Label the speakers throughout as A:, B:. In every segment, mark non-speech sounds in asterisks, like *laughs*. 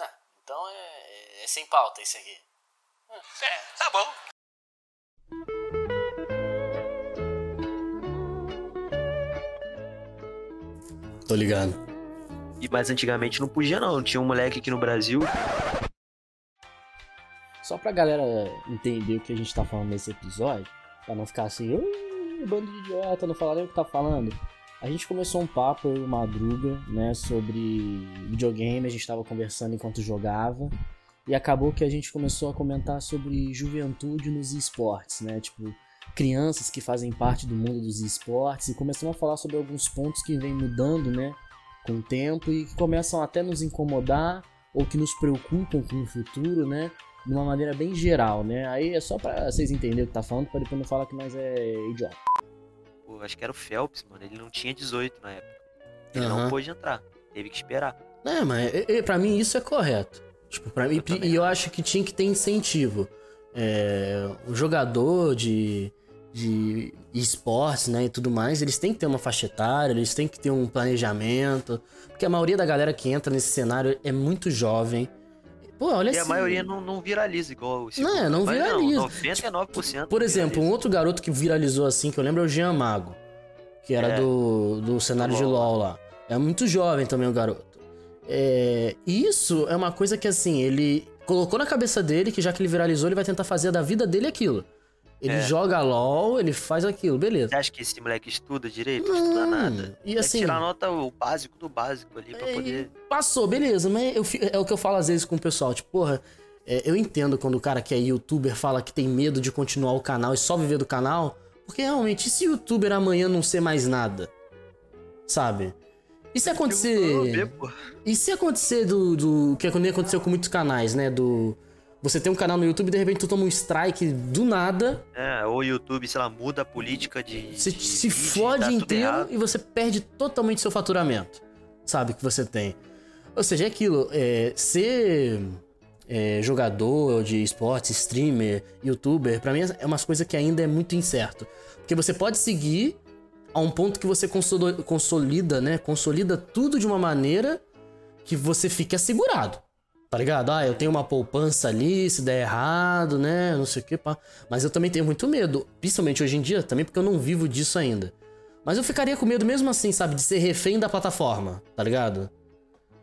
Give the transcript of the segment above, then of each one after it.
A: Ah, então é, é sem pauta isso aqui.
B: É, tá bom.
C: Tô ligado.
D: E mais antigamente não podia não. Tinha um moleque aqui no Brasil.
C: Só pra galera entender o que a gente tá falando nesse episódio, pra não ficar assim, "Ih, bando de idiota, não fala nem o que tá falando. A gente começou um papo, eu e Madruga, né, sobre videogame, a gente tava conversando enquanto jogava, e acabou que a gente começou a comentar sobre juventude nos esportes, né, tipo, crianças que fazem parte do mundo dos esportes, e começamos a falar sobre alguns pontos que vêm mudando, né, com o tempo, e que começam até nos incomodar, ou que nos preocupam com o futuro, né, de uma maneira bem geral, né? Aí é só pra vocês entenderem o que tá falando, pra depois não falar que nós é idiota.
D: Pô, acho que era o Phelps, mano. Ele não tinha 18 na época. Ele
C: Aham.
D: não pôde entrar. Teve que esperar.
C: É, mas pra mim isso é correto. Tipo, pra mim,
D: também
C: e eu acho que tinha que ter incentivo. É, o jogador de, de esportes, né, e tudo mais, eles têm que ter uma faixa etária, eles têm que ter um planejamento. Porque a maioria da galera que entra nesse cenário é muito jovem. Pô, olha
D: E a
C: assim,
D: maioria não, não viraliza igual o
C: Não, é, não viraliza.
D: 99%
C: Por
D: não
C: exemplo, um
D: viraliza.
C: outro garoto que viralizou assim, que eu lembro é o Jean Mago. Que era
D: É.
C: do, do cenário de
D: LoL.
C: LoL lá. É muito jovem também o garoto. É, isso é uma coisa que assim, ele colocou na cabeça dele que já que ele viralizou, ele vai tentar fazer da vida dele aquilo. Ele
D: É.
C: joga LoL, ele faz aquilo, beleza.
D: Você acha que esse moleque estuda direito? Não estuda nada.
C: e assim-
D: tirar nota o básico do básico ali pra
C: É,
D: poder.
C: Passou, beleza, mas eu é o que eu falo às vezes com o pessoal, tipo, porra, é, eu entendo quando o cara que é youtuber fala que tem medo de continuar o canal e só viver do canal, porque realmente, e se youtuber amanhã não ser mais nada? Sabe? E se acontecer. E se acontecer do. do que nem aconteceu com muitos canais, né? Do. Você tem um canal no YouTube e de repente tu toma um strike do nada,
D: É, ou o YouTube, sei lá, muda a política de.
C: você
D: de
C: se
D: vídeo,
C: fode
D: tá
C: inteiro e você perde totalmente seu faturamento, sabe? Que você tem. Ou seja, é aquilo, é, ser é, jogador de esportes, streamer, youtuber, pra mim é umas coisas que ainda é muito incerto. Porque você pode seguir a um ponto que você consolida, né? Consolida tudo de uma maneira que você fique assegurado. Tá ligado? Ah, eu tenho uma poupança ali, se der errado, né? Não sei o que, pá. Mas eu também tenho muito medo, principalmente hoje em dia, também porque eu não vivo disso ainda. Mas eu ficaria com medo mesmo assim, sabe? De ser refém da plataforma, tá ligado?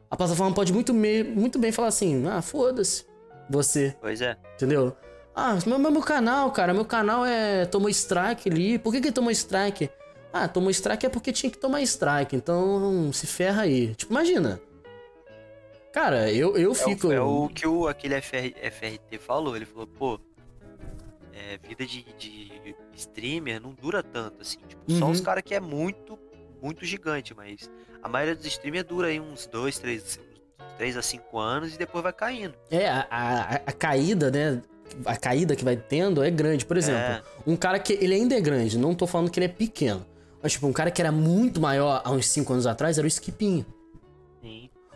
C: A plataforma pode muito, me- muito bem falar assim: ah, foda-se, você,
D: Pois é.
C: entendeu? Ah, meu, meu canal, cara, meu canal é. tomou strike ali. Por que que tomou strike? Ah, tomou strike é porque tinha que tomar strike, então se ferra aí. Tipo, imagina. Cara, eu, eu
D: É
C: fico.
D: o, é o que o, aquele FR, FRT falou. Ele falou, pô, é, vida de, de streamer não dura tanto, assim. Tipo, só
C: Uhum.
D: os caras que é muito, muito gigante, mas a maioria dos streamers dura aí uns 2, 3, 3 a 5 anos e depois vai caindo.
C: É, a, a, a caída, né? A caída que vai tendo é grande. Por exemplo,
D: É.
C: um cara que ele ainda é grande, não tô falando que ele é pequeno. Mas, tipo, um cara que era muito maior há uns 5 anos atrás era o Skipinho.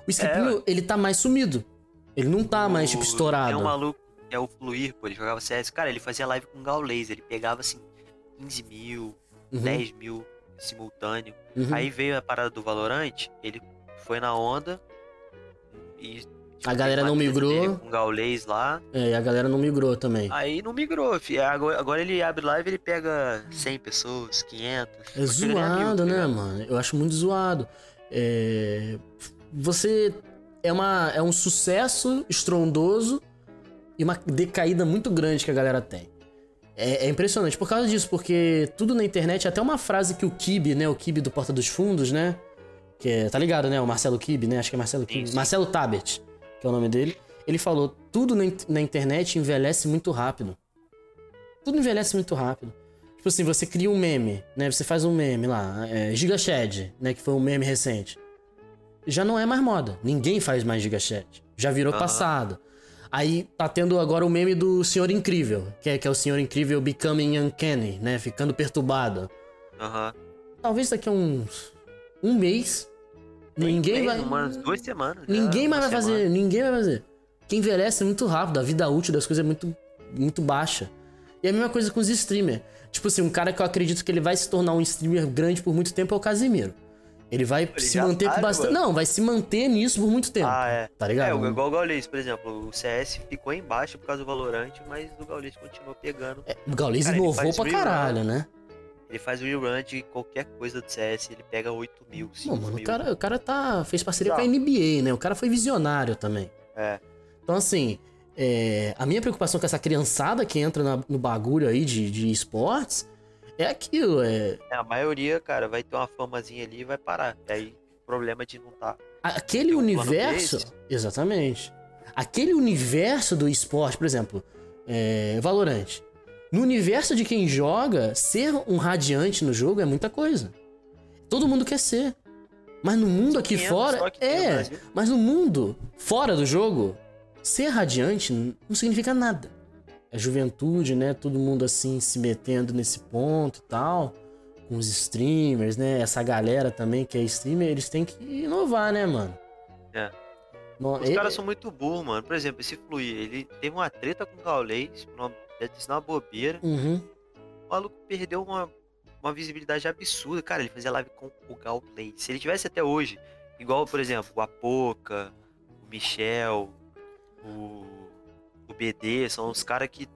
C: O Skipinho, ele tá mais sumido. Ele não tá mais, tipo,
D: O-
C: estourado.
D: É um maluco, é o Fluir, pô, ele jogava CS. Cara, ele fazia live com Gaules, ele pegava assim 15 mil,
C: Uhum,
D: 10 mil simultâneo.
C: uhum.
D: Aí veio a parada do Valorant, ele foi na onda e. tipo,
C: A galera não migrou.
D: Com Gaules lá.
C: É, e a galera não migrou também.
D: Aí não migrou, fi. Agora, agora ele abre live ele pega 100 pessoas, 500.
C: É
D: ele
C: zoado,
D: mil,
C: né,
D: ligado?
C: mano? Eu acho muito zoado. É... Você é, uma... é um sucesso estrondoso e uma decaída muito grande que a galera tem. É, é impressionante por causa disso, porque tudo na internet, até uma frase que o Kibe, né, o Kibe do Porta dos Fundos, né, que é, tá ligado, né, o Marcelo Kibe, né, acho que é Marcelo Kibe. Marcelo Tabet, que é o nome dele, ele falou, tudo na, na internet envelhece muito rápido. Tudo envelhece muito rápido. Tipo assim, você cria um meme, né? Você faz um meme lá, é, Giga Shed, né? Que foi um meme recente. Já não é mais moda. Ninguém faz mais Giga Shed. Já virou
D: Aham.
C: passado. Aí tá tendo agora o meme do Senhor Incrível, que é, que é o Senhor Incrível becoming uncanny, né? Ficando perturbado.
D: Aham.
C: Talvez daqui a uns. um mês. Ninguém vai.
D: Umas duas semanas.
C: Ninguém mais vai
D: semana.
C: fazer. Ninguém vai fazer. que envelhece muito rápido, a vida útil das coisas é muito, muito baixa. E é a mesma coisa com os streamers. Tipo assim, um cara que eu acredito que ele vai se tornar um streamer grande por muito tempo é o Casimiro. Ele vai
D: Ele
C: se manter
D: tá,
C: por bastante. Não, vai se manter nisso por muito tempo.
D: Ah, é.
C: Tá ligado?
D: É, igual o Gaules, por exemplo. O CS ficou embaixo por causa do Valorant, mas o Gaules continuou pegando.
C: É, o Gaules
D: Cara,
C: inovou pra caralho, né?
D: Ele faz o rerun de qualquer coisa do CS, ele pega 8 mil, 5
C: Pô, mano,
D: mil.
C: o cara, o cara tá, fez parceria
D: Tá.
C: com a NBA, né? O cara foi visionário também.
D: É.
C: Então, assim, é, a minha preocupação com essa criançada que entra na- no bagulho aí de, de esportes é aquilo, é.
D: É, A maioria, cara, vai ter uma famazinha ali e vai parar. E aí, problema de não tá.
C: Aquele
D: um
C: universo. Exatamente. Aquele universo do esporte, por exemplo, é, Valorant. No universo de quem joga, ser um radiante no jogo é muita coisa. Todo mundo quer ser. Mas no mundo aqui
D: 500
C: fora. É, mas no mundo fora do jogo, ser radiante não significa nada. É juventude, né? Todo mundo assim se metendo nesse ponto e tal. Com os streamers, né? Essa galera também que é streamer, eles têm que inovar, né, mano?
D: É. Os
C: e-
D: caras são muito burros, mano. Por exemplo, esse Fluir, ele teve uma treta com o uma- deve ter sido uma bobeira.
C: Uhum.
D: O maluco perdeu uma, uma visibilidade absurda. Cara, ele fazia live com o Gaules. Se ele tivesse até hoje, igual, por exemplo, o Apoca, o Michel, o, o BD, são os caras que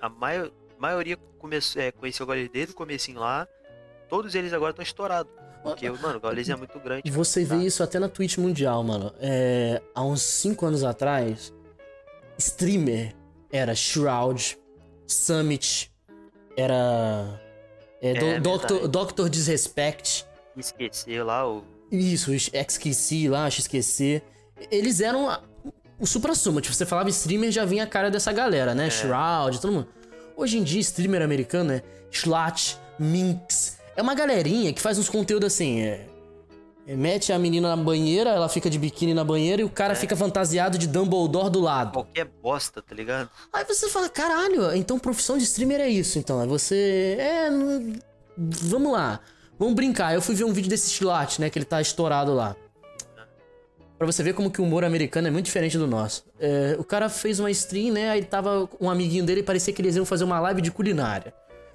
D: a maio- maioria começou, é, conheceu o Gaules desde o comecinho lá. Todos eles agora estão estourados. Porque, mano, o Gaules é muito grande.
C: Você vê isso até na Twitch mundial, mano. É, há uns 5 anos atrás, streamer era Shroud, Summit, era. É, do-
D: É,
C: Doctor. Dr. Disrespect.
D: Esquecer lá o.
C: Isso, XQC lá, XQC. Eles eram o supra-suma. Tipo, você falava streamer, já vinha a cara dessa galera, né? Shroud, todo mundo. Hoje em dia, streamer americano é Slat, Minx. É uma galerinha que faz uns conteúdos assim, é... é, Mete a menina na banheira, ela fica de biquíni na banheira e o cara fica fantasiado de Dumbledore do lado.
D: Qualquer bosta, tá ligado?
C: Aí você fala, caralho, então profissão de streamer é isso, então. É você. É. Vamos lá. Vamos brincar. Eu fui ver um vídeo desse Slat, né? Que ele tá estourado lá. Pra você ver como que o humor americano é muito diferente do nosso. É, o cara fez uma stream, né? Aí tava um amiguinho dele, parecia que eles iam fazer uma live de culinária.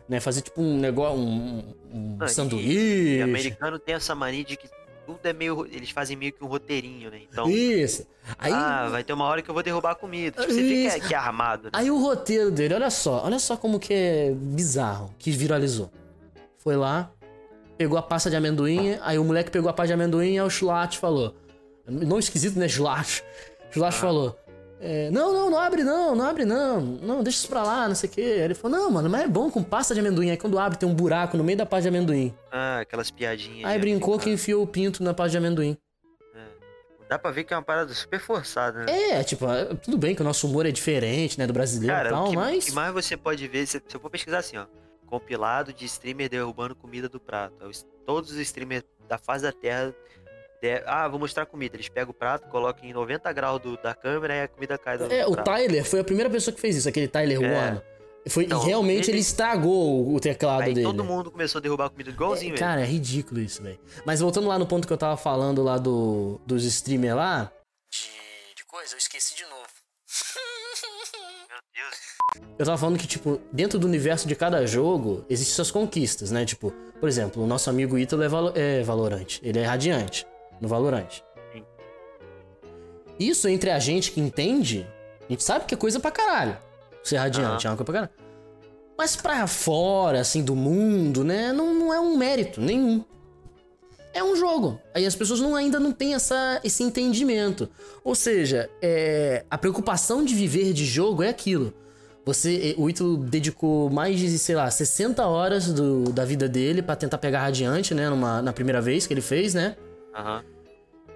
C: Né? Fazer tipo um negócio, um, um
D: Ah, e-
C: sanduíche.
D: E americano tem essa mania de que tudo é meio. Eles fazem meio que um roteirinho, né? Então.
C: Isso. Aí,
D: Ah, vai ter uma hora que eu vou derrubar a comida. Tipo, você vê que é, é armado, né?
C: Aí o roteiro dele, olha só, olha só como que é bizarro, que viralizou. Foi lá, pegou a pasta de amendoim, aí o moleque pegou a pasta de amendoim e aí o Schlat falou. Não esquisito, né? Schlat. Schlat falou. é, não, não, não abre não, não abre não. Não, deixa isso pra lá, não sei o quê. Aí ele falou, não, mano, mas é bom com pasta de amendoim. Aí quando abre tem um buraco no meio da pasta de amendoim.
D: Ah, aquelas piadinhas.
C: Aí brincou que enfiou o pinto na pasta de amendoim.
D: Dá pra ver que é uma parada super forçada, né?
C: É, tipo, é, tudo bem que o nosso humor é diferente, né, do brasileiro
D: Cara,
C: e tal,
D: o que,
C: mas...
D: que mais você pode ver, se, eu for pesquisar assim, ó. Compilado de streamer derrubando comida do prato. Os- Todos os streamers da face da terra. De- ah, vou mostrar comida. Eles pegam o prato, colocam em 90 graus do- da câmera e a comida cai do,
C: É, o
D: prato.
C: Tyler foi a primeira pessoa que fez isso, aquele Tyler
D: É.
C: One. Foi,
D: Então,
C: e realmente ele...
D: ele-
C: estragou o- teclado
D: Aí
C: dele.
D: todo mundo começou a derrubar a comida igualzinho
C: É. Cara, é ridículo isso, velho. Mas voltando lá no ponto que eu tava falando lá do, dos streamers lá. De, de coisa, eu esqueci de novo. *laughs*
D: Meu Deus.
C: Eu tava falando que, tipo, dentro do universo de cada jogo, existem suas conquistas, né? Tipo, por exemplo, o nosso amigo Ítalo é, valo é Valorante. Ele é radiante no Valorante.
D: Sim.
C: Isso entre a gente que entende, a gente sabe que é coisa pra caralho. Ser radiante é uma coisa pra caralho. Mas pra fora, assim, do mundo, né? Não, não é um mérito nenhum. É um jogo. Aí as pessoas não, ainda não têm essa, esse entendimento. Ou seja, é, a preocupação de viver de jogo é aquilo. Você, o Ítalo dedicou mais de, sei lá, 60 horas do, da vida dele pra tentar pegar Radiante, né? Numa, na primeira vez que ele fez, né?
D: Aham.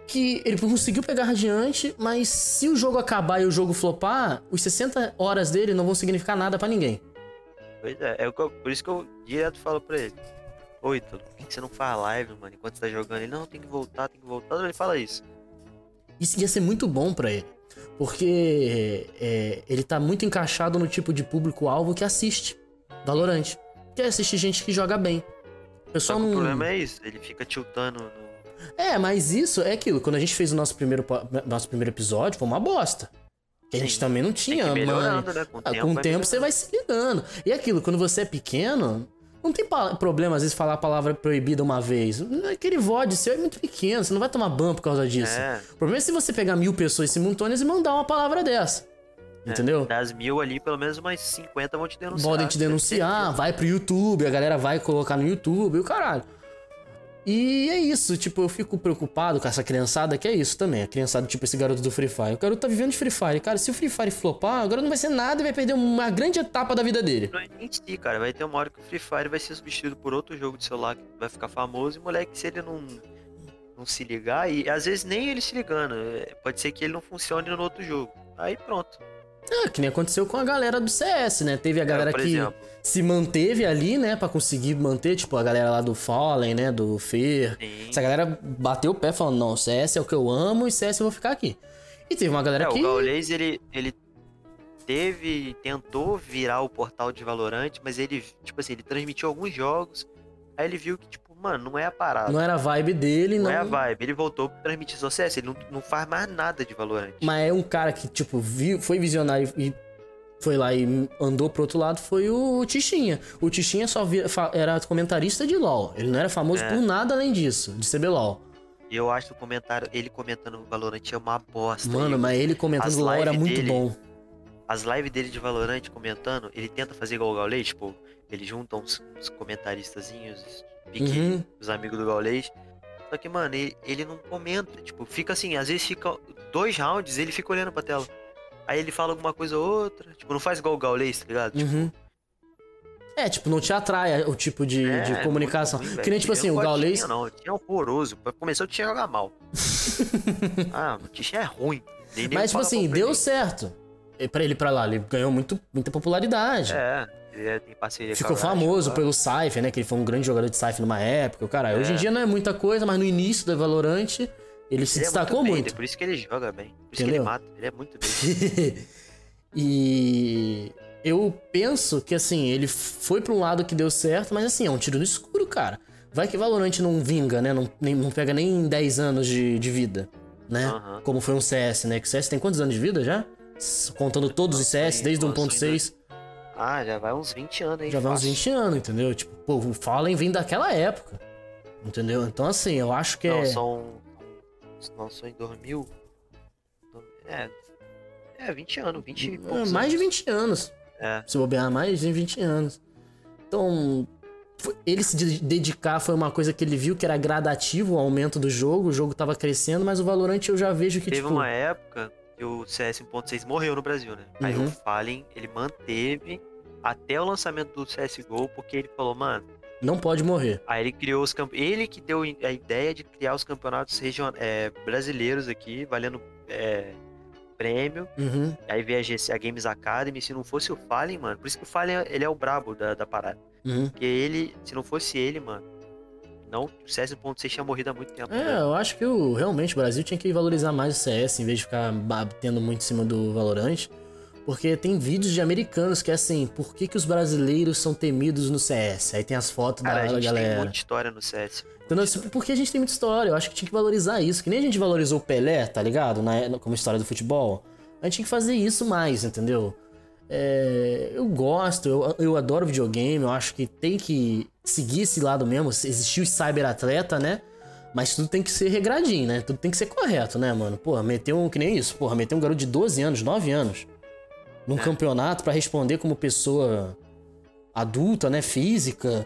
C: Que ele conseguiu pegar Radiante, mas se o jogo acabar e o jogo flopar, os 60 horas dele não vão significar nada pra ninguém.
D: Pois é, é eu- por isso que eu direto falo pra ele. Oi, Ítalo, por que você não faz live, mano, enquanto você tá jogando? Ele, não, tem que voltar, tem que voltar. Ele fala isso.
C: Isso ia ser muito bom pra ele. Porque é, ele tá muito encaixado no tipo de público-alvo que assiste Valorant. Que assiste gente que joga bem. O pessoal não.
D: o problema é isso, ele fica tiltando no...
C: É, mas isso é aquilo. Quando a gente fez o nosso primeiro, nosso primeiro episódio, foi uma bosta. Que a gente
D: Sim.
C: também não tinha,
D: melhorando, né? Com o
C: Ah,
D: tempo,
C: Com o tempo você vai se ligando. E aquilo, quando você é pequeno, não tem problema às vezes falar a palavra proibida uma vez. Aquele VOD seu é muito pequeno, você não vai tomar ban por causa disso.
D: É.
C: O problema é se você pegar mil pessoas simultâneas e mandar uma palavra dessa. Entendeu?
D: Das mil ali, pelo menos umas 50 vão te denunciar.
C: Podem te denunciar, vai pro YouTube, a galera vai colocar no YouTube e o caralho. E é isso, tipo, eu fico preocupado com essa criançada, que é isso também. A criançada, tipo, esse garoto do Free Fire. O garoto tá vivendo de Free Fire. Cara, se o Free Fire flopar, agora não vai ser nada e vai perder uma grande etapa da vida dele.
D: Não é nem si, cara. Vai ter uma hora que o Free Fire vai ser substituído por outro jogo de celular que vai ficar famoso. E moleque, se ele não, não se ligar, e às vezes nem ele se ligando, é, pode ser que ele não funcione no outro jogo. Aí pronto.
C: É, que nem aconteceu com a galera do CS, né? Teve a galera
D: É,
C: que
D: exemplo,
C: se manteve ali, né, Pra conseguir manter, tipo, a galera lá do Fallen, né, do Fear.
D: sim.
C: Essa galera bateu o pé falando, não, CS é o que eu amo e CS eu vou ficar aqui. E teve uma galera
D: É,
C: que...
D: o Gaules, ele, ele teve, tentou virar o portal de Valorant, mas ele, tipo assim, ele transmitiu alguns jogos, aí ele viu que, tipo, mano, não é a parada.
C: Não era a vibe dele,
D: Não
C: não.
D: é a vibe. Ele voltou pra transmitir só CS, ele não, não faz mais nada de Valorant.
C: Mas é um cara que, tipo, viu, foi visionário e foi lá e andou pro outro lado, foi o Tichinha. O Tichinha só via- era comentarista de LoL. Ele não era famoso
D: É.
C: por nada além disso, de CBLOL.
D: E eu acho que o comentário, ele comentando Valorant é uma bosta.
C: Mano,
D: E
C: mas ele comentando LoL era muito
D: dele-
C: bom.
D: As lives dele de Valorant comentando, ele tenta fazer igual o Gaulês, tipo, ele junta uns, uns comentaristazinhos, pique
C: Uhum.
D: os amigos do Gaulês. Só que, mano, ele, ele não comenta, tipo, fica assim, às vezes fica dois rounds ele fica olhando pra tela. Aí ele fala alguma coisa ou outra, tipo, não faz igual o Gaulês, tá ligado? Tipo,
C: Uhum. É, tipo, não te atrai o tipo de,
D: é,
C: de
D: muito
C: comunicação.
D: ruim,
C: que nem, tipo
D: Eu
C: assim,
D: não
C: o.
D: Tinha, não, o Tinha é horroroso. Pra começar, o Tinha joga mal. *laughs* ah, o Tinha é ruim. Nem- nem
C: Mas, tipo assim, deu certo. Pra ele pra lá, ele ganhou muito, muita popularidade.
D: É, ele é- tem parceria
C: Ficou
D: com a
C: famoso pelo Cypher, né? Que ele foi um grande jogador de Cypher numa época. Cara, hoje em
D: É.
C: dia não é muita coisa, mas no início do Valorant ele se
D: Ele é
C: destacou
D: bem,
C: muito.
D: Por isso que ele joga bem. Por isso
C: Entendeu?
D: que ele mata. Ele é muito bem. *laughs*
C: e eu penso que assim, ele foi pra um lado que deu certo, mas assim, é um tiro no escuro, cara. Vai que Valorant não vinga, né? Não, nem- não pega nem 10 anos de, de vida, né?
D: Aham.
C: Como foi um CS, né? Que o CS tem quantos anos de vida já? Contando todos os CS, desde o
D: lançou em
C: 1.6,
D: Ah, já vai uns 20 anos aí.
C: já vai uns
D: fácil.
C: 20 anos, entendeu? Tipo, pô, o Fallen vem daquela época, entendeu? Então assim, eu acho que
D: Não,
C: é...
D: são. Lançou em 2000. É. É, 20 anos, 20 e
C: É,
D: poucos
C: mais de
D: anos.
C: 20 anos.
D: É.
C: Se bobear mais de 20 anos. Então, ele se de- dedicar foi uma coisa que ele viu que era gradativo o aumento do jogo, o jogo tava crescendo, mas o Valorant eu já vejo que,
D: Teve
C: tipo.
D: uma época que o CS 1.6 morreu no Brasil, né? Aí
C: Uhum.
D: o Fallen, ele manteve até o lançamento do CSGO, porque ele falou, mano.
C: Não pode morrer.
D: Aí ele criou os camp... Ele que deu a ideia de criar os campeonatos region... é, brasileiros aqui, valendo é, prêmio.
C: Uhum.
D: Aí veio a, GC, a Games Academy. Se não fosse o Fallen, mano. Por isso que o Fallen ele é o brabo da, da parada.
C: Uhum.
D: Porque ele, se não fosse ele, mano. Não, o CS 1.6 tinha morrido há muito tempo.
C: É,
D: né?
C: eu acho que o, realmente o Brasil tinha que valorizar mais o CS em vez de ficar batendo muito em cima do Valorant. Porque tem vídeos de americanos que é assim, por que, que os brasileiros são temidos no CS? Aí tem as fotos
D: Cara, a
C: da
D: gente tem
C: galera.
D: muita história no CS.
C: Entendeu? Tipo, Porque a gente tem muita história. Eu acho que tinha que valorizar isso. Que nem a gente valorizou o Pelé, tá ligado? Na, como história do futebol. A gente tinha que fazer isso mais, entendeu? É, eu gosto, eu, eu adoro videogame. Eu acho que tem que seguir esse lado mesmo. Existiu o cyberatleta, né? Mas tudo tem que ser regradinho, né? Tudo tem que ser correto, né, mano? Porra, meter um. Que nem isso. Porra, meter um garoto de 12 anos, 9 anos. Num
D: É.
C: campeonato pra responder como pessoa adulta, né? Física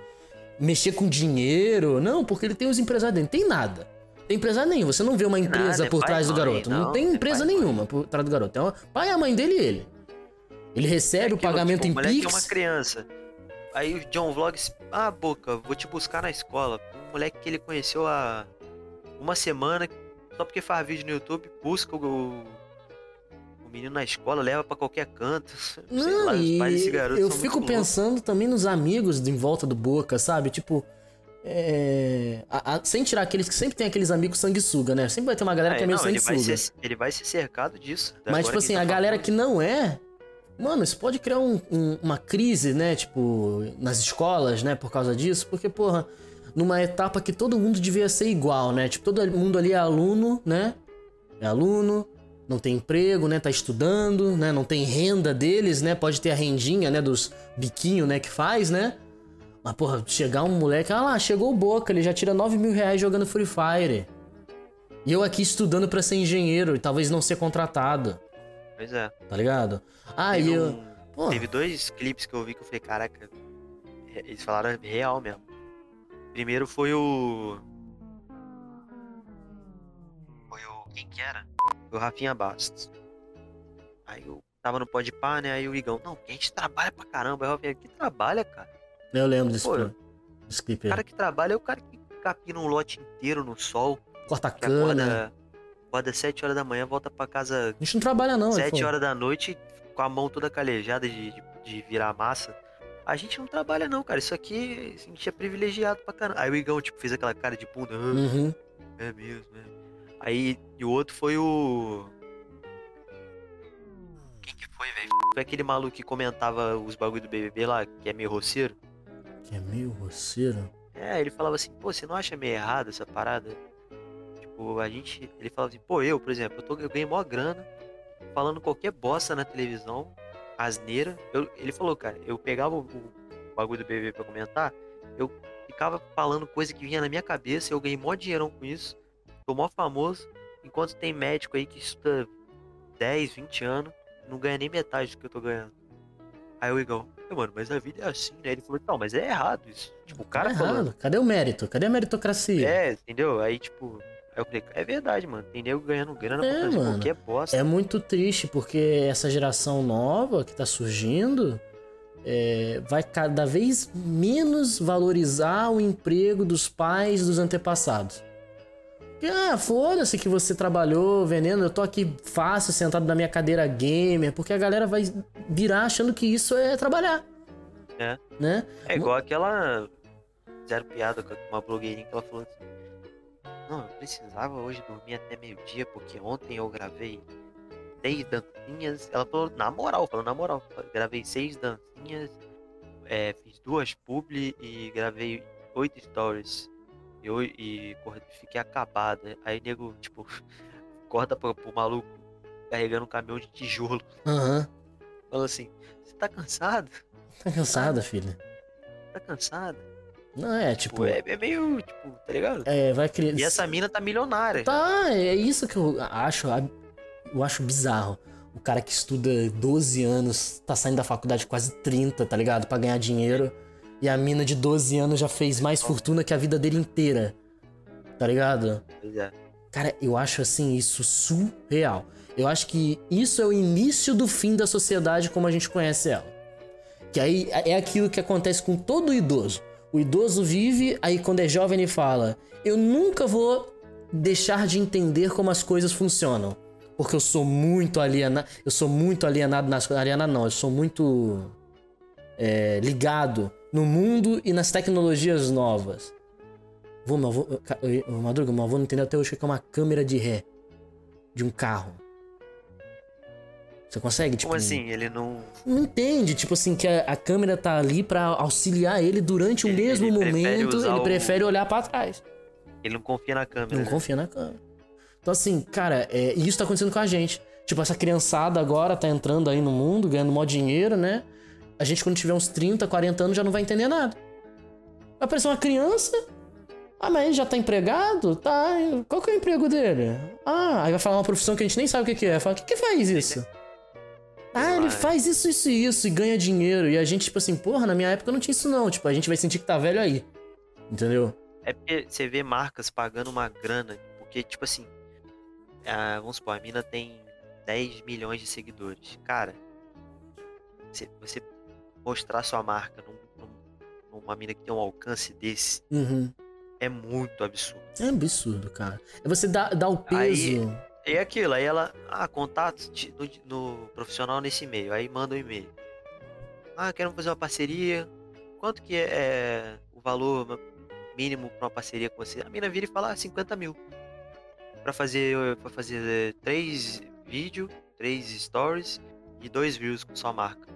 C: mexer com dinheiro. Não, porque ele tem os empresários dele. Tem nada. Tem empresário nenhum. Você não vê uma empresa
D: nada, é
C: por trás do garoto. Não,
D: não,
C: tem
D: é
C: empresa
D: pai e mãe.
C: nenhuma por trás do garoto. É o pai, a mãe dele e ele. Ele recebe o
D: Aquilo,
C: pagamento
D: tipo, o
C: em Pix.
D: é uma criança. Aí o John Vlogs, ah, Boca, vou te buscar na escola. Um moleque que ele conheceu há uma semana, só porque faz vídeo no YouTube, busca o, o menino na escola, leva pra qualquer canto. *laughs*
C: Não,
D: lá, os
C: e eu fico pensando também nos amigos em volta do Boca, sabe? Tipo, é, a- a- sem tirar aqueles que sempre tem aqueles amigos sanguessuga, né? Sempre vai ter uma galera
D: É,
C: que é meio
D: não, ele, vai
C: sanguessuga.
D: ser, ele vai ser cercado disso.
C: Mas, tipo assim,
D: ele
C: a
D: tá
C: galera
D: falando.
C: que não é. Mano, isso pode criar um- um- uma crise, né? Tipo, nas escolas, né? Por causa disso. Porque, porra, numa etapa que todo mundo devia ser igual, né? Tipo, todo mundo ali é aluno, né? É aluno, não tem emprego, né? Tá estudando, né? Não tem renda deles, né? Pode ter a rendinha, né? Dos biquinho, né? Que faz, né? Mas, porra, chegar um moleque, ah lá, chegou o Boca, ele já tira 9 mil reais jogando Free Fire. E eu aqui estudando pra ser engenheiro e talvez não ser contratado,
D: Pois é.
C: tá ligado? Ah, e
D: Teve,
C: eu.
D: um-
C: Pô,
D: teve dois clipes que eu vi que eu falei, caraca, é- eles falaram real mesmo. Primeiro foi o. Quem que era? O Rafinha Bastos. Aí eu tava no Pode Pá, né? Aí o Igão, não, a gente trabalha pra caramba. Aí o Rafinha, que trabalha, cara?
C: eu lembro desse,
D: Pô,
C: desse clipe
D: O cara que trabalha é o cara que capina um lote inteiro no sol,
C: Corta cana.
D: acorda, acorda 7 horas da manhã, volta pra casa
C: A gente não trabalha, não. ele
D: 7
C: falou.
D: horas da noite com a mão toda calejada de, de, de virar massa. A gente não trabalha não, cara. Isso aqui a gente é privilegiado pra caramba. Aí o Igão, tipo, fez aquela cara de bunda. "Ah,
C: Uhum.
D: É mesmo, é. Aí, e o outro foi o... Quem que foi, velho? Foi aquele maluco que comentava os bagulho do BBB lá, que é meio roceiro.
C: Que é meio roceiro.
D: É, ele falava assim, pô, você não acha meio errado essa parada? Tipo, a gente. Ele falava assim, pô, eu, por exemplo, eu, tô, eu ganhei mó grana falando qualquer bosta na televisão, asneira. Eu, ele falou, cara, eu pegava o, o bagulho do BBB pra comentar, eu ficava falando coisa que vinha na minha cabeça, eu ganhei mó dinheirão com isso, tô mó famoso, enquanto tem médico aí que estuda 10, 20 anos, não ganha nem metade do que eu tô ganhando. Aí o Igão, "É, mano, mas a vida é assim, né? Ele falou, não, mas é errado isso. Tipo, o cara
C: tá
D: falando.
C: Cadê o mérito? Cadê a meritocracia?
D: É, entendeu? Aí, tipo, aí eu falei, é verdade, mano. Tem nego ganhando grana
C: É,
D: pra fazer
C: mano.
D: qualquer bosta.
C: É muito triste porque essa geração nova que tá surgindo é, vai cada vez menos valorizar o emprego dos pais dos antepassados. Ah, foda-se que você trabalhou vendendo, eu tô aqui fácil, sentado na minha cadeira gamer, porque a galera vai virar achando que isso é trabalhar.
D: É.
C: Né?
D: É igual aquela. Fizeram piada com uma blogueirinha que ela falou assim. Não, eu precisava hoje dormir até meio-dia, porque ontem eu gravei seis dancinhas. Ela falou, na moral, falou na moral. Gravei seis dancinhas, é, fiz duas publi e gravei oito stories. Eu, e fiquei acabada. Aí nego, tipo, *laughs* corta pro, pro maluco carregando um caminhão de tijolo.
C: Aham.
D: Falou assim, você tá cansado?
C: Tá cansada, filha?
D: Tá cansada?
C: Não, é
D: Tipo,
C: tipo.
D: é, é meio, tipo, tá ligado?
C: É, vai criar.
D: E essa mina tá milionária.
C: Tá, é isso que eu acho. Eu acho bizarro. O cara que estuda 12 anos, tá saindo da faculdade quase 30, tá ligado? Pra ganhar dinheiro. E a mina de 12 anos já fez mais fortuna que a vida dele inteira. Tá ligado?
D: É.
C: Cara, eu acho assim isso surreal. Eu acho que isso é o início do fim da sociedade como a gente conhece ela. Que aí é aquilo que acontece com todo idoso. O idoso vive, aí quando é jovem ele fala: Eu nunca vou deixar de entender como as coisas funcionam. Porque eu sou muito alienado. Eu sou muito alienado nas coisas. Alienado não, eu sou muito é, ligado no mundo e nas tecnologias novas. Vô, meu avô, Madruga, meu avô não entendeu até hoje o que é uma câmera de ré de um carro. Você consegue, tipo.
D: Como assim? Ele não.
C: Não entende, tipo assim, que a, a câmera tá ali pra auxiliar ele durante o
D: Ele-
C: mesmo
D: ele prefere
C: momento,
D: usar
C: ele
D: o-
C: prefere olhar pra trás.
D: Ele não confia na câmera.
C: Não
D: né?
C: confia na câmera. Então, assim, cara, é, e isso tá acontecendo com a gente. Tipo, essa criançada agora tá entrando aí no mundo, ganhando mó dinheiro, né? A gente, quando tiver uns 30, 40 anos, já não vai entender nada. Vai aparecer uma criança. Ah, mas ele já tá empregado? Tá. Qual que é o emprego dele? Ah, aí vai falar uma profissão que a gente nem sabe o que, é. Fala, o que, que faz isso? Ah, ele
D: Vai.
C: faz isso, isso e isso e ganha dinheiro. E a gente, tipo assim, porra, na minha época não tinha isso não. Tipo, a gente vai sentir que tá velho aí. Entendeu?
D: É porque você vê marcas pagando uma grana. Porque, tipo assim. ah, vamos supor, a mina tem 10 milhões de seguidores. Cara, se você mostrar sua marca num- num- numa mina que tem um alcance desse,
C: Uhum.
D: é muito absurdo.
C: É absurdo, cara. É você dar, dar o peso.
D: É aquilo, aí ela, ah, contato no, no profissional nesse e-mail, aí manda um e-mail. Ah, quero fazer uma parceria. Quanto que é, é o valor mínimo pra uma parceria com você? A mina vira e fala, ah, 50 mil. Pra fazer, pra fazer três vídeos, três stories e dois views com sua marca.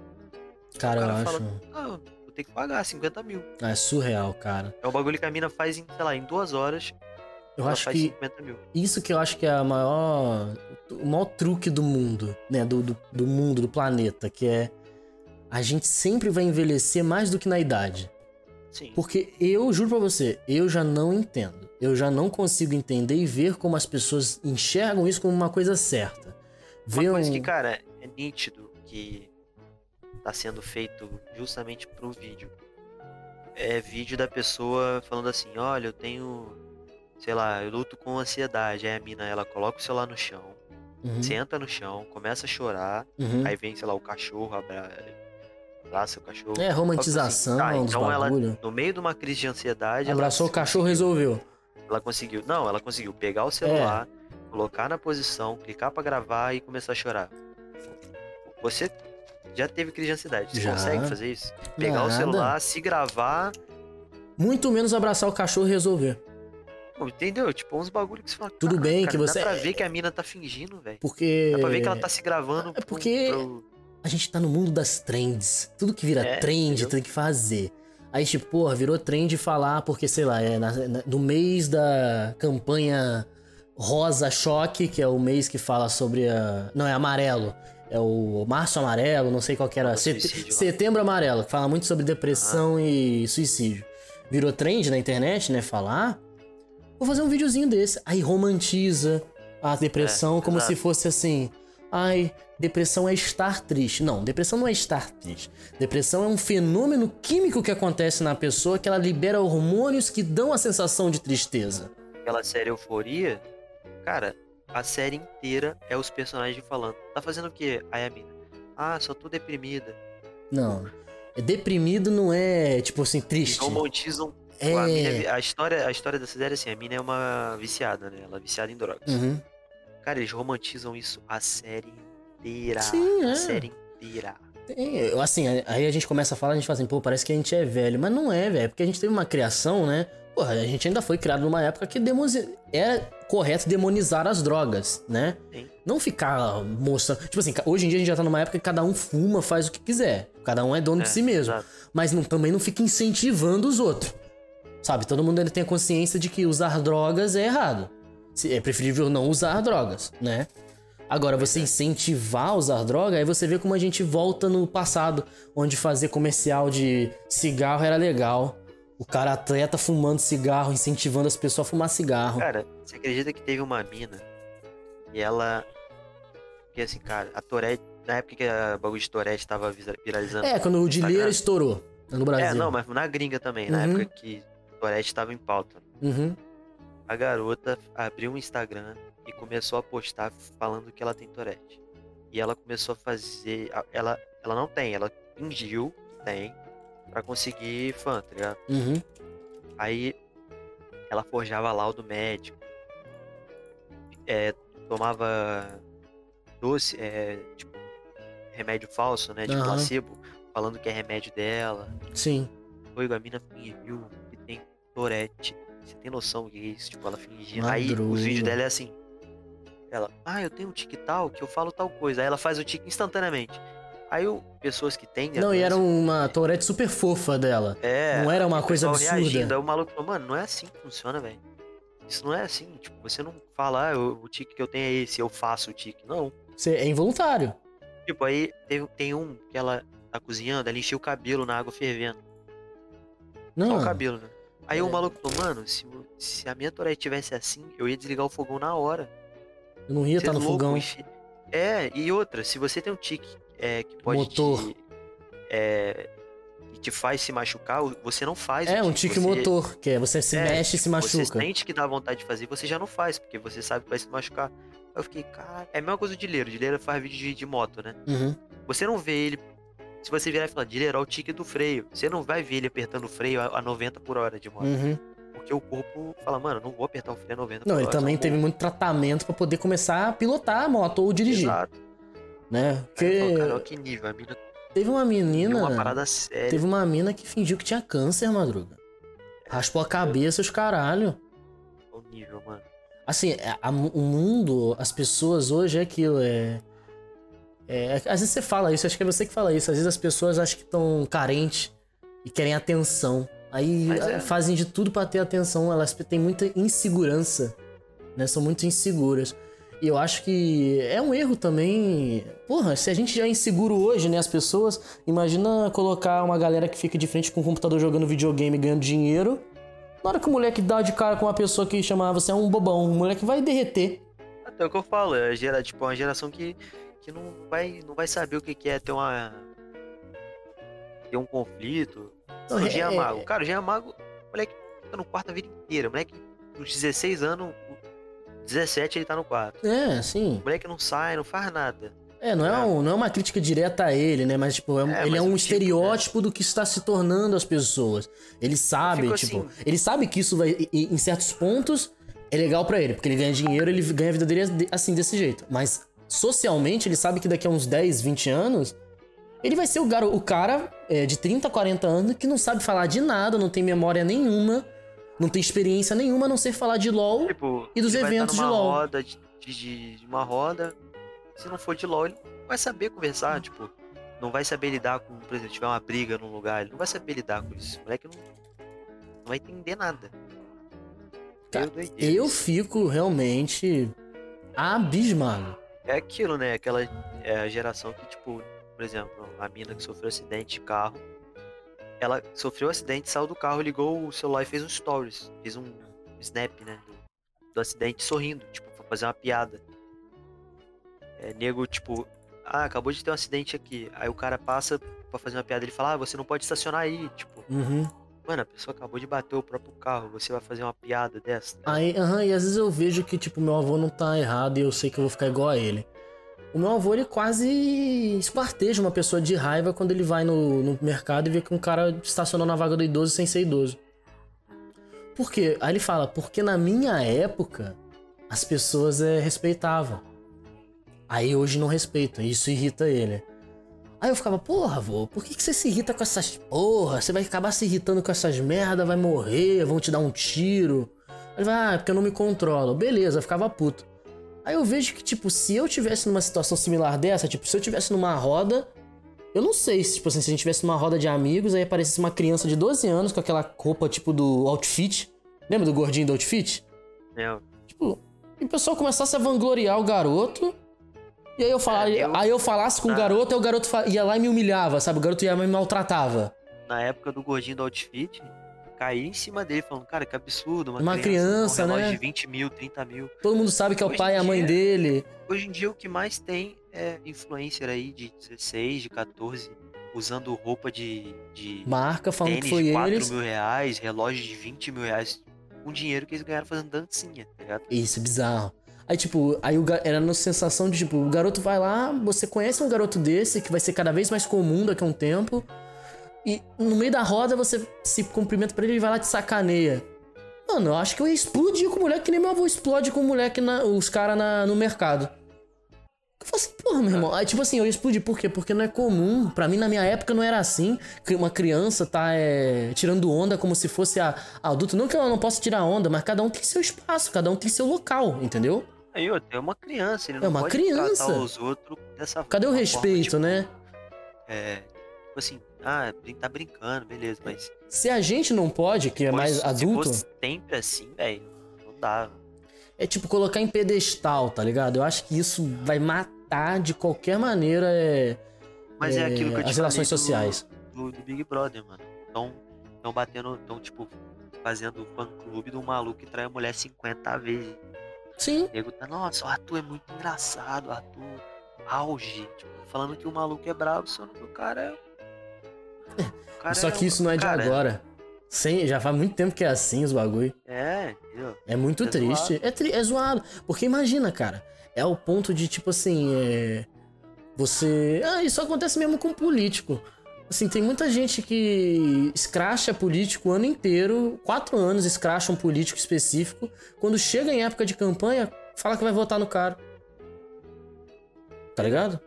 C: Cara, eu
D: cara
C: acho.
D: fala- Ah, vou ter que pagar 50 mil.
C: Ah, É surreal, cara.
D: É um bagulho que a mina faz em, sei lá, em duas horas.
C: Eu acho
D: faz
C: que
D: 50 mil.
C: isso que eu acho que é a maior, o maior truque do mundo, né? Do, do, do mundo, do planeta, que é a gente sempre vai envelhecer mais do que na idade.
D: Sim.
C: Porque eu juro pra você, eu já não entendo. Eu já não consigo entender e ver como as pessoas enxergam isso como uma coisa certa.
D: Uma coisa
C: um-
D: que, cara, é nítido que tá sendo feito justamente pro vídeo. É vídeo da pessoa falando assim, olha, eu tenho, sei lá, eu luto com ansiedade. Aí a mina, ela coloca o celular no chão,
C: Uhum,
D: senta no chão, começa a chorar,
C: uhum.
D: aí vem, sei lá, o cachorro, abra... abraça o cachorro.
C: É, romantização
D: Tá,
C: dos
D: então ela, no meio de uma crise de ansiedade, ela
C: Abraçou o cachorro, resolveu.
D: ela conseguiu. Não, ela conseguiu pegar
C: É.
D: o celular, colocar na posição, clicar pra gravar e começar a chorar. Você já teve crise de ansiedade. Você
C: Já.
D: consegue fazer isso? Pegar o
C: Nada.
D: celular, se gravar.
C: Muito menos abraçar o cachorro e resolver.
D: Entendeu? Tipo, uns bagulho que você fala.
C: Tudo
D: "Caraca,
C: bem
D: cara,
C: que você-
D: Dá pra ver que a mina tá fingindo, velho.
C: Porque.
D: Dá pra ver que ela tá se gravando.
C: É porque-
D: pro-
C: A gente tá no mundo das trends. Tudo que vira
D: É,
C: trend
D: entendeu?
C: tem que fazer. Aí, tipo, porra, virou trend falar, porque, sei lá, é na- na- no mês da campanha Rosa Choque, que é o mês que fala sobre a. Não, é amarelo. É o Março Amarelo, não sei qual que era.
D: Ah, lá.
C: Setembro Amarelo, que fala muito sobre depressão e suicídio. Virou trend na internet, né? Falar. Vou fazer um videozinho desse. Aí romantiza a depressão
D: É,
C: como
D: exato.
C: se fosse assim. Ai, depressão é estar triste. Não, depressão não é estar triste. Depressão é um fenômeno químico que acontece na pessoa que ela libera hormônios que dão a sensação de tristeza.
D: Aquela série Euforia. Cara, a série inteira é os personagens falando. Tá fazendo o quê? Aí a mina. Ah, só tô deprimida.
C: Não. É deprimido não é tipo assim triste.
D: Romantizam
C: É.
D: A, mina- a história, a história dessa série é assim, a mina é uma viciada, né? Ela é viciada em drogas.
C: Uhum.
D: Cara, eles romantizam isso a série inteira.
C: Sim, é.
D: A série inteira.
C: Tem, assim, aí a gente começa a falar, a gente fala assim, pô, parece que a gente é velho. Mas não é, velho. É porque a gente teve uma criação, né? Porra, a gente ainda foi criado numa época que demoni... era correto demonizar as drogas, né?
D: Sim.
C: Não ficar mostrando. Tipo assim, hoje em dia a gente já tá numa época que cada um fuma, faz o que quiser. Cada um é dono de
D: É,
C: si mesmo.
D: exato.
C: Mas não- também não fica incentivando os outros. Sabe? Todo mundo ele tem a consciência de que usar drogas é errado. É preferível não usar drogas, né? Agora, você incentivar a usar droga, aí você vê como a gente volta no passado, onde fazer comercial de cigarro era legal. O cara atleta fumando cigarro, incentivando as pessoas a fumar cigarro.
D: Cara, você acredita que teve uma mina e ela. Que assim, cara, a Tourette. Na época que a bagulho de Tourette tava viralizando.
C: É, quando o Dileira
D: Instagram.
C: estourou no Brasil.
D: É, não, mas na gringa também, na
C: Uhum.
D: época que Tourette tava em pauta.
C: Uhum.
D: A garota abriu um Instagram e começou a postar falando que ela tem Tourette. E ela começou a fazer. Ela, ela não tem, ela fingiu que tem pra conseguir fã, tá ligado?
C: Uhum.
D: Aí ela forjava laudo médico. É, tomava doce, é, tipo, remédio falso, né? Tipo
C: Aham.
D: placebo, falando que é remédio dela.
C: Sim.
D: Foi a mina fingiu que tem Tourette. Você tem noção do que é isso? Tipo, ela fingindo. Aí os vídeos dela é assim. Ela, ah, eu tenho um tique tal, que eu falo tal coisa. Aí ela faz o tique instantaneamente. Aí o, pessoas que têm.
C: Não, e era uma Tourette super fofa dela.
D: É,
C: não era uma
D: o
C: coisa absurda.
D: reagindo. Aí o maluco falou, mano, não é assim que funciona, velho. Isso não é assim. Tipo, você não fala, ah, eu- o tique que eu tenho é esse, eu faço o tique. Não.
C: Você- É involuntário.
D: Tipo, aí tem, tem um que ela tá cozinhando, ela encheu o cabelo na água fervendo.
C: Não.
D: Só o cabelo, né? Aí o
C: É.
D: maluco falou, mano, se, o- se a minha Tourette tivesse assim, eu ia desligar o fogão na hora.
C: Eu não ia estar
D: é
C: no
D: louco,
C: fogão.
D: enche- É, e outra, se você tem um tique é, que pode
C: Motor.
D: te. É, que te faz se machucar, você não faz.
C: É, um tique
D: você-
C: motor, que é você se
D: É,
C: mexe e se
D: Você
C: machuca.
D: sente que dá vontade de fazer, você já não faz, porque você sabe que vai se machucar. Eu fiquei, cara, é a mesma coisa do Dileiro. O Dileiro faz vídeo de, de moto, né?
C: Uhum.
D: Você não vê ele. Se você virar e falar, Dileiro, olha o tique do freio. Você não vai ver ele apertando o freio a, a 90 por hora de moto.
C: Uhum.
D: Porque o corpo fala, mano, não vou apertar o freio a 90
C: Não, ele também teve muito tratamento pra poder começar a pilotar a moto ou dirigir,
D: Exato.
C: Né? Porque
D: que nível. A mina
C: teve uma menina,
D: uma parada séria.
C: teve uma mina que fingiu que tinha câncer, madruga. Raspou a cabeça os caralho.
D: O nível, mano.
C: Assim, a- a- o mundo, as pessoas hoje é aquilo, é, é. Às vezes você fala isso, acho que é você que fala isso. Às vezes as pessoas acham que estão carentes e querem atenção. Aí
D: é.
C: fazem de tudo pra ter atenção, elas têm muita insegurança, né? São muito inseguras. E eu acho que é um erro também. Porra, se a gente já é inseguro hoje, né? As pessoas. Imagina colocar uma galera que fica de frente com o computador jogando videogame ganhando dinheiro. Na hora que o moleque dá de cara com uma pessoa que chamava você é um bobão, o moleque vai derreter.
D: Até o que eu falo, é gera, tipo, uma geração que, que não, vai, não vai saber o que, é ter uma. ter um conflito.
C: Não,
D: o
C: é-
D: Jean
C: é-
D: Mago. Cara, o Jean Mago, o moleque fica no quarto a vida inteira. O moleque, nos 16 anos, 17 ele tá no quarto.
C: É, sim.
D: O moleque não sai, não faz nada.
C: É, não é, um- não é uma crítica direta a ele, né? Mas, tipo, é
D: É,
C: ele
D: mas
C: é um
D: tipo,
C: estereótipo do que está se tornando as pessoas. Ele sabe, tipo,
D: assim-
C: ele sabe que isso vai, em certos pontos, é legal pra ele, porque ele ganha dinheiro, ele ganha a vida dele de- assim, desse jeito. Mas, socialmente, ele sabe que daqui a uns 10, 20 anos, ele vai ser o, garo, o cara é, de 30, 40 anos que não sabe falar de nada, não tem memória nenhuma, não tem experiência nenhuma, a não ser falar de LOL.
D: Tipo,
C: E dos eventos de LOL.
D: roda de, de- de uma roda. Se não for de LOL, ele não vai saber conversar, tipo, não vai saber lidar com, por exemplo, se tiver uma briga num lugar, ele não vai saber lidar com isso. O moleque não, não vai entender nada.
C: Cara, Eu
D: isso.
C: fico realmente abismado.
D: É aquilo, né? Aquela é, geração que, tipo, por exemplo, a mina que sofreu acidente de carro, ela sofreu acidente, saiu do carro, ligou o celular e fez um stories. Fez um snap, né? Do, do acidente sorrindo, tipo, pra fazer uma piada. É, nego, tipo, ah, acabou de ter um acidente aqui. Aí o cara passa pra fazer uma piada, ele fala, ah, você não pode estacionar aí. Tipo,
C: Uhum.
D: mano, a pessoa acabou de bater o próprio carro, você vai fazer uma piada dessa?
C: Aí, aham, e às vezes eu vejo que, tipo, meu avô não tá errado e eu sei que eu vou ficar igual a ele. O meu avô, ele quase esquarteja uma pessoa de raiva quando ele vai no, no mercado e vê que um cara estacionou na vaga do idoso sem ser idoso. Por quê? Aí ele fala, porque na minha época as pessoas é, respeitavam. Aí hoje não respeitam, e isso irrita ele. Aí eu ficava, porra, avô, por que, que você se irrita com essas porra? Você vai acabar se irritando com essas merda, vai morrer, vão te dar um tiro. Aí ele vai, ah, é porque eu não me controlo. Beleza, ficava puto. Aí eu vejo que, tipo, se eu tivesse numa situação similar dessa, tipo, se eu tivesse numa roda, eu não sei se, tipo assim, se a gente tivesse numa roda de amigos, aí aparecesse uma criança de 12 anos com aquela roupa, tipo, do outfit. Lembra do gordinho do outfit?
D: Né?
C: Tipo, e o pessoal começasse a vangloriar o garoto. E aí eu, falar,
D: É, eu-
C: aí eu falasse com o
D: Ah.
C: garoto, aí o garoto ia lá e me humilhava, sabe? O garoto ia lá e me maltratava.
D: na época do gordinho do outfit, caí em cima dele falando, cara, que absurdo, uma,
C: Uma
D: criança,
C: criança,
D: um relógio
C: né?
D: de 20 mil, 30 mil.
C: Todo mundo sabe que é o
D: Hoje
C: pai e a mãe
D: dia-
C: dele.
D: Hoje em dia o que mais tem é influencer aí de 16, de 14, usando roupa de, de
C: Marca falando
D: tênis
C: que foi
D: de 4
C: eles.
D: mil reais, relógio de 20 mil reais, com dinheiro que eles ganharam fazendo dancinha, tá ligado?
C: Isso, é bizarro. Aí, tipo, aí o era na sensação de, tipo, o garoto vai lá, você conhece um garoto desse, que vai ser cada vez mais comum daqui a um tempo, e no meio da roda você se cumprimenta pra ele e vai lá te sacaneia. Mano, eu acho que eu ia explodir com o moleque que nem meu avô explode com o moleque, na, os caras no mercado. Eu falei assim, porra, meu irmão. Aí, tipo assim, eu ia explodir. Por quê? Porque não é comum. Pra mim, na minha época, não era assim. Que uma criança tá é, tirando onda como se fosse a, a adulto. Não que ela não possa tirar onda, mas cada um tem seu espaço, cada um tem seu local, entendeu?
D: Aí, ó, é uma criança, ele
C: É
D: não
C: uma
D: pode
C: criança.
D: os outros dessa
C: Cadê o respeito,
D: forma,
C: né?
D: tipo, É, tipo assim, ah, tá brincando, beleza, mas
C: Se a gente não pode, que é mais
D: se
C: adulto,
D: fosse sempre assim, velho, não dá.
C: é tipo colocar em pedestal, tá ligado? Eu acho que isso vai matar de qualquer maneira é,
D: Mas é,
C: é,
D: aquilo que eu te
C: as relações
D: do-
C: sociais.
D: Do, do Big Brother, mano. Então, tão batendo, tão tipo, fazendo fã clube do maluco que trai a mulher 50 vezes.
C: Sim,
D: O nego tá, nossa, o Arthur é muito engraçado, o Arthur auge. Tipo, falando que o maluco é bravo, só que o cara é.
C: Só
D: é
C: que isso não é de
D: cara,
C: agora. Sim, já faz muito tempo que é assim os bagulho.
D: É, entendeu?
C: É muito
D: É
C: triste. É, tri- é zoado. Porque imagina, cara. É o ponto de, tipo assim, é... Você. Ah, isso acontece mesmo com político. Assim, tem muita gente que escracha político o ano inteiro, quatro anos escracha um político específico. Quando chega em época de campanha, fala que vai votar no cara. Tá ligado?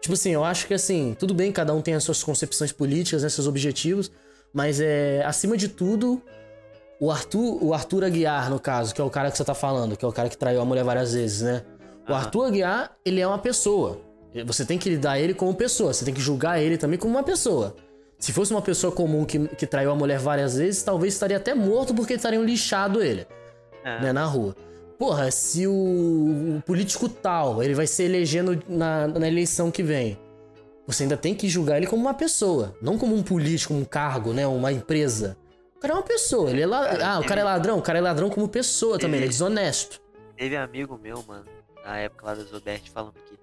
C: Tipo assim, eu acho que assim, tudo bem, cada um tem as suas concepções políticas, né, seus objetivos, mas é acima de tudo, o Arthur, o Arthur Aguiar, no caso, que é o cara que você tá falando, que é o cara que traiu a mulher várias vezes, né? O
D: Aham.
C: Arthur Aguiar, ele é uma pessoa. Você tem que lidar ele como pessoa, você tem que julgar ele também como uma pessoa. Se fosse uma pessoa comum que, que traiu a mulher várias vezes, talvez estaria até morto porque estariam lixado ele,
D: É.
C: né, na rua. Porra, se o, o político tal, ele vai se elegendo na, na eleição que vem, você ainda tem que julgar ele como uma pessoa, não como um político, um cargo, né, uma empresa. O cara é uma pessoa, ele é la...
D: Cara,
C: Ah, o cara é ladrão, o cara é ladrão como pessoa também, ele é desonesto.
D: Teve amigo meu, mano, na época lá da Zobert, falando que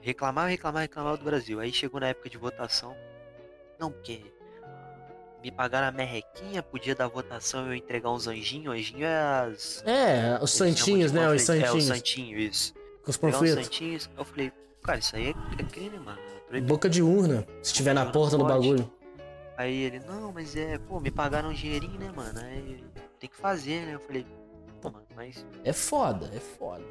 D: reclamava, reclamava, reclamava do Brasil. Aí chegou na época de votação. Não, porque me pagaram a merrequinha, podia dar votação e eu entregar uns anjinhos. Anjinho é as.
C: É, os santinhos, né, os
D: panfleto- É, os
C: santinhos,
D: santinhos, isso.
C: com os panfletos.
D: santinhos. Eu falei, cara, isso aí é, é crime, mano. é.
C: Boca de urna, se tiver na porta do bagulho.
D: Aí ele, não, mas é, pô, me pagaram um dinheirinho, né, mano? Aí tem que fazer, né? Eu falei, pô, mano, mas
C: É foda, é foda.